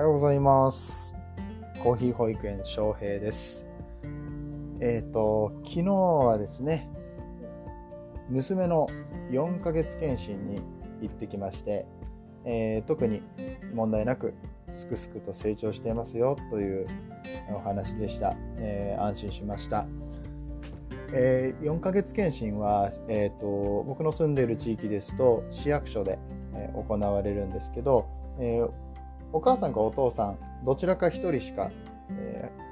はようございます。コーヒー保育園翔平です。えっ、と、昨日はですね、娘の4ヶ月検診に行ってきまして、えー特に問題なくすくすくと成長していますよというお話でした。えー安心しました。えー4ヶ月検診は、えー、と僕の住んでいる地域ですと市役所で、え行われるんですけど、えーお母さんかお父さんどちらか1人しか、えー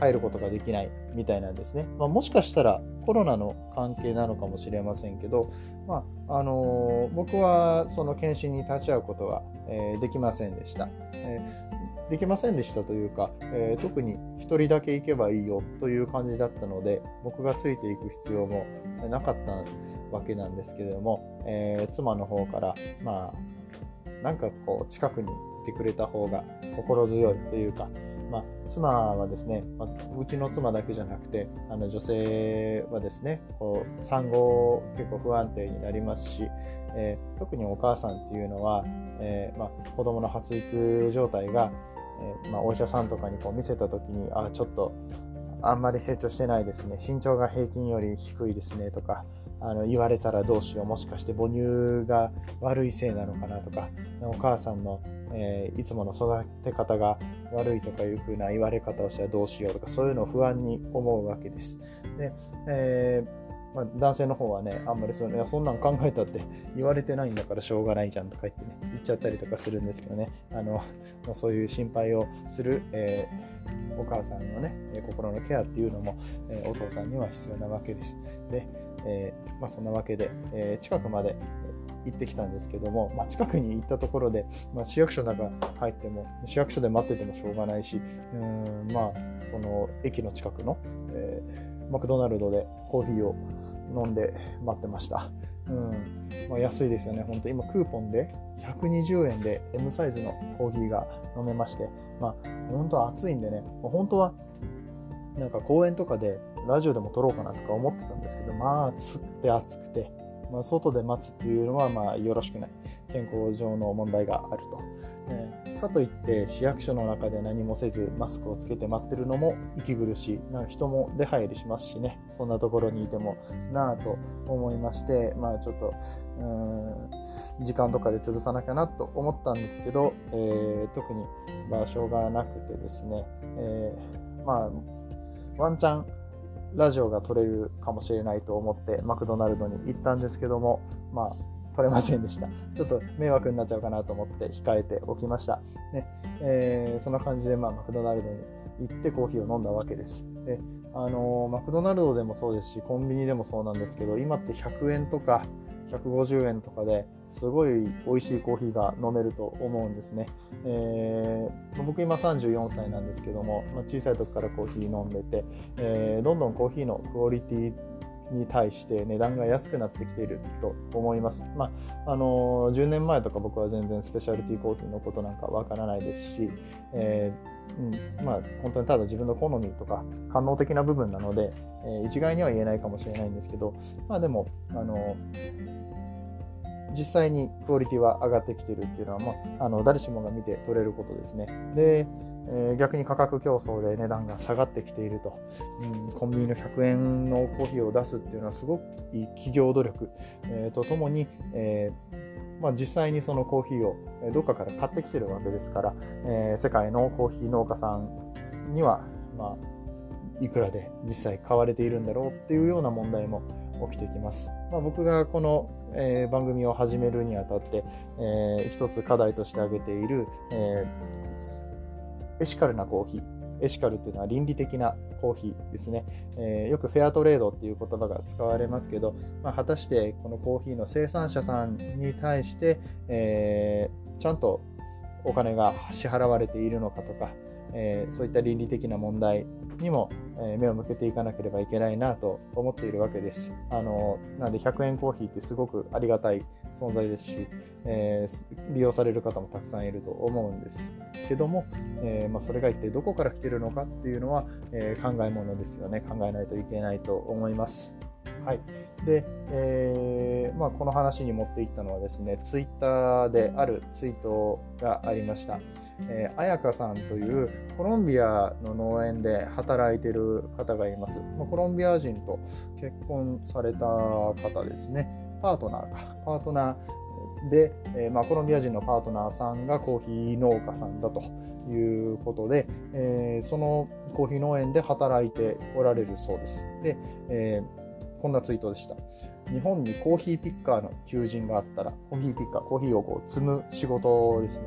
入ることができないみたいなんですね、まあ、もしかしたらコロナの関係なのかもしれませんけど、まああのー僕はその検診に立ち会うことは、えーできませんでした、えーできませんでしたというか、えー特に1人だけ行けばいいよという感じだったので僕がついていく必要もなかったわけなんですけれども、えー妻の方からまあなんかこう近くにてくれた方が心強いというか、まあ、妻はですね、まあうちの妻だけじゃなくてあの女性はですねこう産後結構不安定になりますし、えー特にお母さんっていうのは、えーまあ、子供の発育状態が、えーまあ、お医者さんとかにこう見せた時にあちょっとあんまり成長してないですね身長が平均より低いですねとかあの言われたらどうしようもしかして母乳が悪いせいなのかなとかお母さんの、えーいつもの育て方が悪いとかいうふうな言われ方をしたらどうしようとかそういうのを不安に思うわけです。でえーまあ、男性の方はねあんまりそういやそんなん考えたって言われてないんだからしょうがないじゃんとか言ってね言っちゃったりとかするんですけどねあの、ま、そういう心配をする、えーお母さんのね心のケアっていうのも、えーお父さんには必要なわけです。で、えーまあ、そんなわけで、えー近くまで行ってきたんですけども、まあ、近くに行ったところで、まあ、市役所の中入っても市役所で待っててもしょうがないしうんまあその駅の近くの、えーマクドナルドでコーヒーを飲んで待ってました。うんまあ、安いですよね、本当今クーポンで120円で M サイズのコーヒーが飲めまして、まあ、本当は暑いんでね、まあ本当はなんか公園とかでラジオでも撮ろうかなとか思ってたんですけど、まあ暑くて暑くて、まあ、外で待つっていうのはまあよろしくない。健康上の問題があると。えーかといって市役所の中で何もせずマスクをつけて待ってるのも息苦しい。なんか人も出入りしますしね、そんなところにいてもなぁと思いまして、まあちょっと、時間とかで潰さなきゃなと思ったんですけど、えー特に場所がなくてですね、えーまあワンチャンラジオが撮れるかもしれないと思ってマクドナルドに行ったんですけども、まあ、撮れませんでした。ちょっと迷惑になっちゃうかなと思って控えておきました。ねえーそんな感じで、まあ、マクドナルドに行ってコーヒーを飲んだわけです。であのーマクドナルドでもそうですし、コンビニでもそうなんですけど、今って100円とか150円とかですごい美味しいコーヒーが飲めると思うんですね。えー僕今34歳なんですけども、まあ、小さい時からコーヒー飲んでて、えーどんどんコーヒーのクオリティに対して値段が安くなってきていると思います。まああの10年前とか僕は全然スペシャルティーコーヒーのことなんかわからないですし、えーうん、まあ本当にただ自分の好みとか官能的な部分なので、えー一概には言えないかもしれないんですけど、まあでも、あの実際にクオリティは上がってきてるっていうのは、まあ、あの誰しもが見て取れることですね。で、えー逆に価格競争で値段が下がってきていると、うん、コンビニの100円のコーヒーを出すっていうのはすごくいい企業努力、えーとともに、えーまあ、実際にそのコーヒーをどっかから買ってきてるわけですから、え世界のコーヒー農家さんには、まあ、いくらで実際買われているんだろうっていうような問題も起きてきます。まあ、僕がこの、えー番組を始めるにあたって、えー一つ課題として挙げている、えーエシカルなコーヒー。エシカルっていうのは倫理的なコーヒーですね。えーよくフェアトレードっていう言葉が使われますけど、まあ、果たしてこのコーヒーの生産者さんに対して、えーちゃんとお金が支払われているのかとか、えーそういった倫理的な問題にも、えー目を向けていかなければいけないなと思っているわけです。あのなので100円コーヒーってすごくありがたい存在ですし、えー利用される方もたくさんいると思うんですけども、えーまあ、それが一体どこから来てるのかっていうのは、えー考えものですよね考えないといけないと思います。はい、で、えーまあ、この話に持っていったのはですね、ツイッターであるツイートがありました。えー、彩香さんというコロンビアの農園で働いている方がいます。まあ、コロンビア人と結婚された方ですね。パートナーか。パートナーで、えー、まあ、コロンビア人のパートナーさんがコーヒー農家さんだということで、えー、そのコーヒー農園で働いておられるそうです。で、えー、こんなツイートでした。日本にコーヒーピッカーの求人があったら、コーヒーピッカー、コーヒーをこう積む仕事ですね。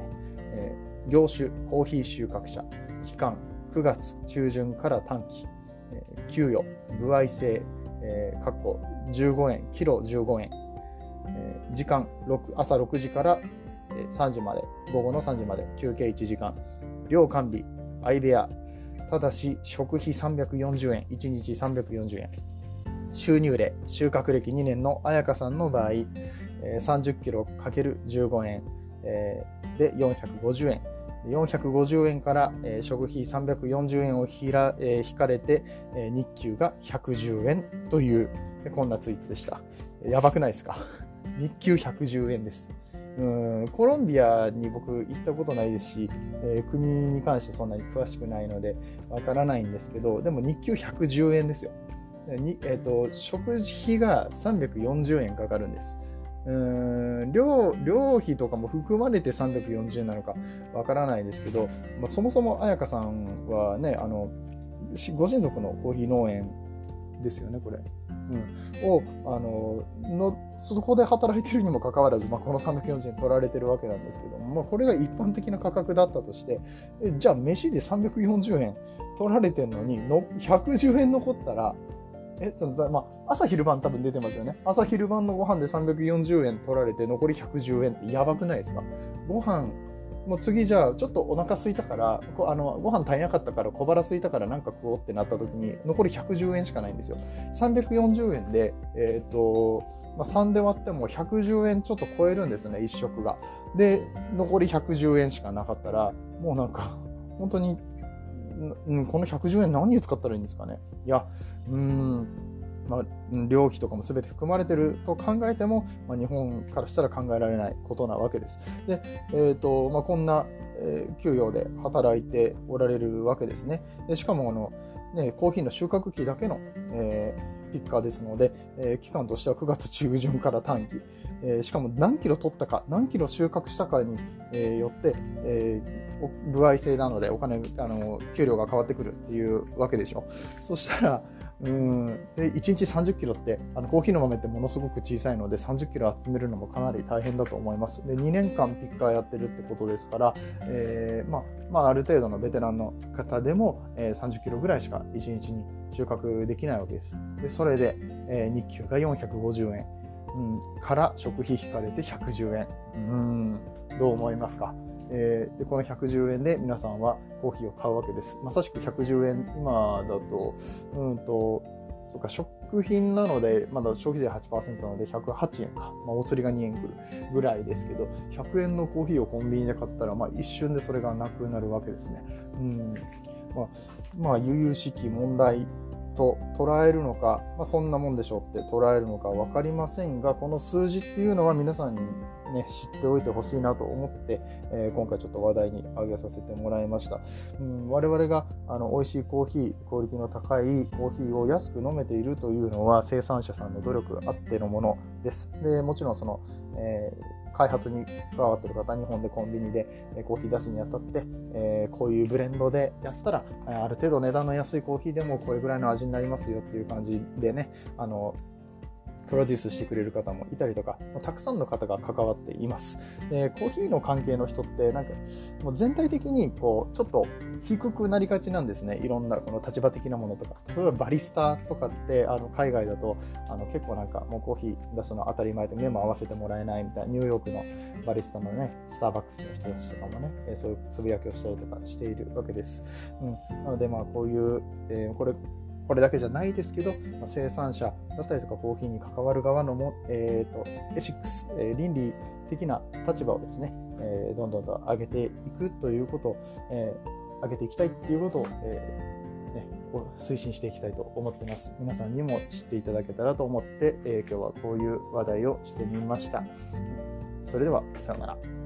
えー、業種、コーヒー収穫者、期間、9月中旬から短期、えー、給与、歩合制、えー、括15円、キロ15円、えー、時間6、朝6時から3時まで、午後の3時まで、休憩1時間、量完備、相部屋、ただし食費340円、1日340円。収入例、収穫歴2年の彩香さんの場合、30キロ ×15 円、で450円。450円から、食費340円をひら引かれて、日給が110円というこんなツイートでした。やばくないですか？日給110円です。うんコロンビアに僕行ったことないですし、えー、国に関してそんなに詳しくないのでわからないんですけど、でも日給110円ですよ。にえーと、食費が340円かかるんです。うん寮寮費とかも含まれて340円なのかわからないですけど、まあ、そもそも彩香さんはねあのご親族のコーヒー農園ですよねこれ。うん、をあののそこで働いてるにもかかわらず、まあ、この340円取られてるわけなんですけども、まあ、これが一般的な価格だったとしてえじゃあ飯で340円取られてるのにの110円残ったらえそのまあ、朝昼晩多分出てますよね。朝昼晩のご飯で340円取られて残り110円ってやばくないですか？ご飯もう次じゃあちょっとお腹空いたからこあのご飯足りなかったから小腹空いたからなんか食おうってなった時に残り110円しかないんですよ。340円でえっ、ー、とまあ、3で割っても110円ちょっと超えるんですね1食が。で残り110円しかなかったらもうなんか本当にうん、この110円何に使ったらいいんですかね？いやうんまあ、料費とかも全て含まれてると考えても、まあ、日本からしたら考えられないことなわけです。で、えーとまあ、こんな、えー、給与で働いておられるわけですね。でしかもあの、ね、コーヒーの収穫期だけの、えー、ピッカーですので、えー、期間としては9月中旬から短期、えー、しかも何キロ取ったか、何キロ収穫したかに、え、よって、えー、歩合制なのでお金、あの給料が変わってくるっていうわけでしょ。そしたら、うん。で1日30キロってあのコーヒーの豆ってものすごく小さいので30キロ集めるのもかなり大変だと思います。で2年間ピッカーやってるってことですから、えー、まあ、まあ、ある程度のベテランの方でも、えー、30キロぐらいしか1日に収穫できないわけです。でそれで、えー、日給が450円、うん、から食費引かれて110円。うん。どう思いますか？えー、でこの110円で皆さんはコーヒーを買うわけです。まさしく110円、今だと、うんと、そうか、食品なので、まだ消費税8%なので108円か。まあ、お釣りが2円くるぐらいですけど、100円のコーヒーをコンビニで買ったら、まあ、一瞬でそれがなくなるわけですね。うん。まあ、まあ、悠々しき問題と捉えるのか、まあ、そんなもんでしょうって捉えるのか分かりませんが、この数字っていうのは皆さんにね、知っておいてほしいなと思って、えー、今回ちょっと話題に挙げさせてもらいました。うん、我々があの美味しいコーヒー、クオリティの高いコーヒーを安く飲めているというのは生産者さんの努力あってのものです。でもちろんその、えー開発に加わってる方、日本でコンビニでコーヒー出すにあたって、えー、こういうブレンドでやったら、ある程度値段の安いコーヒーでもこれぐらいの味になりますよっていう感じでね、あの、プロデュースしてくれる方もいたりとか、たくさんの方が関わっています。でコーヒーの関係の人って、なんか、もう全体的に、こう、ちょっと低くなりがちなんですね。いろんな、この立場的なものとか。例えばバリスタとかって、あの、海外だと、あの、結構なんか、もうコーヒー出すの当たり前で目も合わせてもらえないみたいな、ニューヨークのバリスタのね、スターバックスの人たちとかもね、えそういうつぶやきをしたりとかしているわけです。うん。なので、まあ、こういう、えー、これ、これだけじゃないですけど、まあ、生産者だったりとかコーヒーに関わる側のも、えーと、エシックス、えー、倫理的な立場をですね、えー、どんどんと上げていくということを、えー、上げていきたいっていうことを、えーね推進していきたいと思っています。皆さんにも知っていただけたらと思って、えー、今日はこういう話題をしてみました。それでは、さようなら。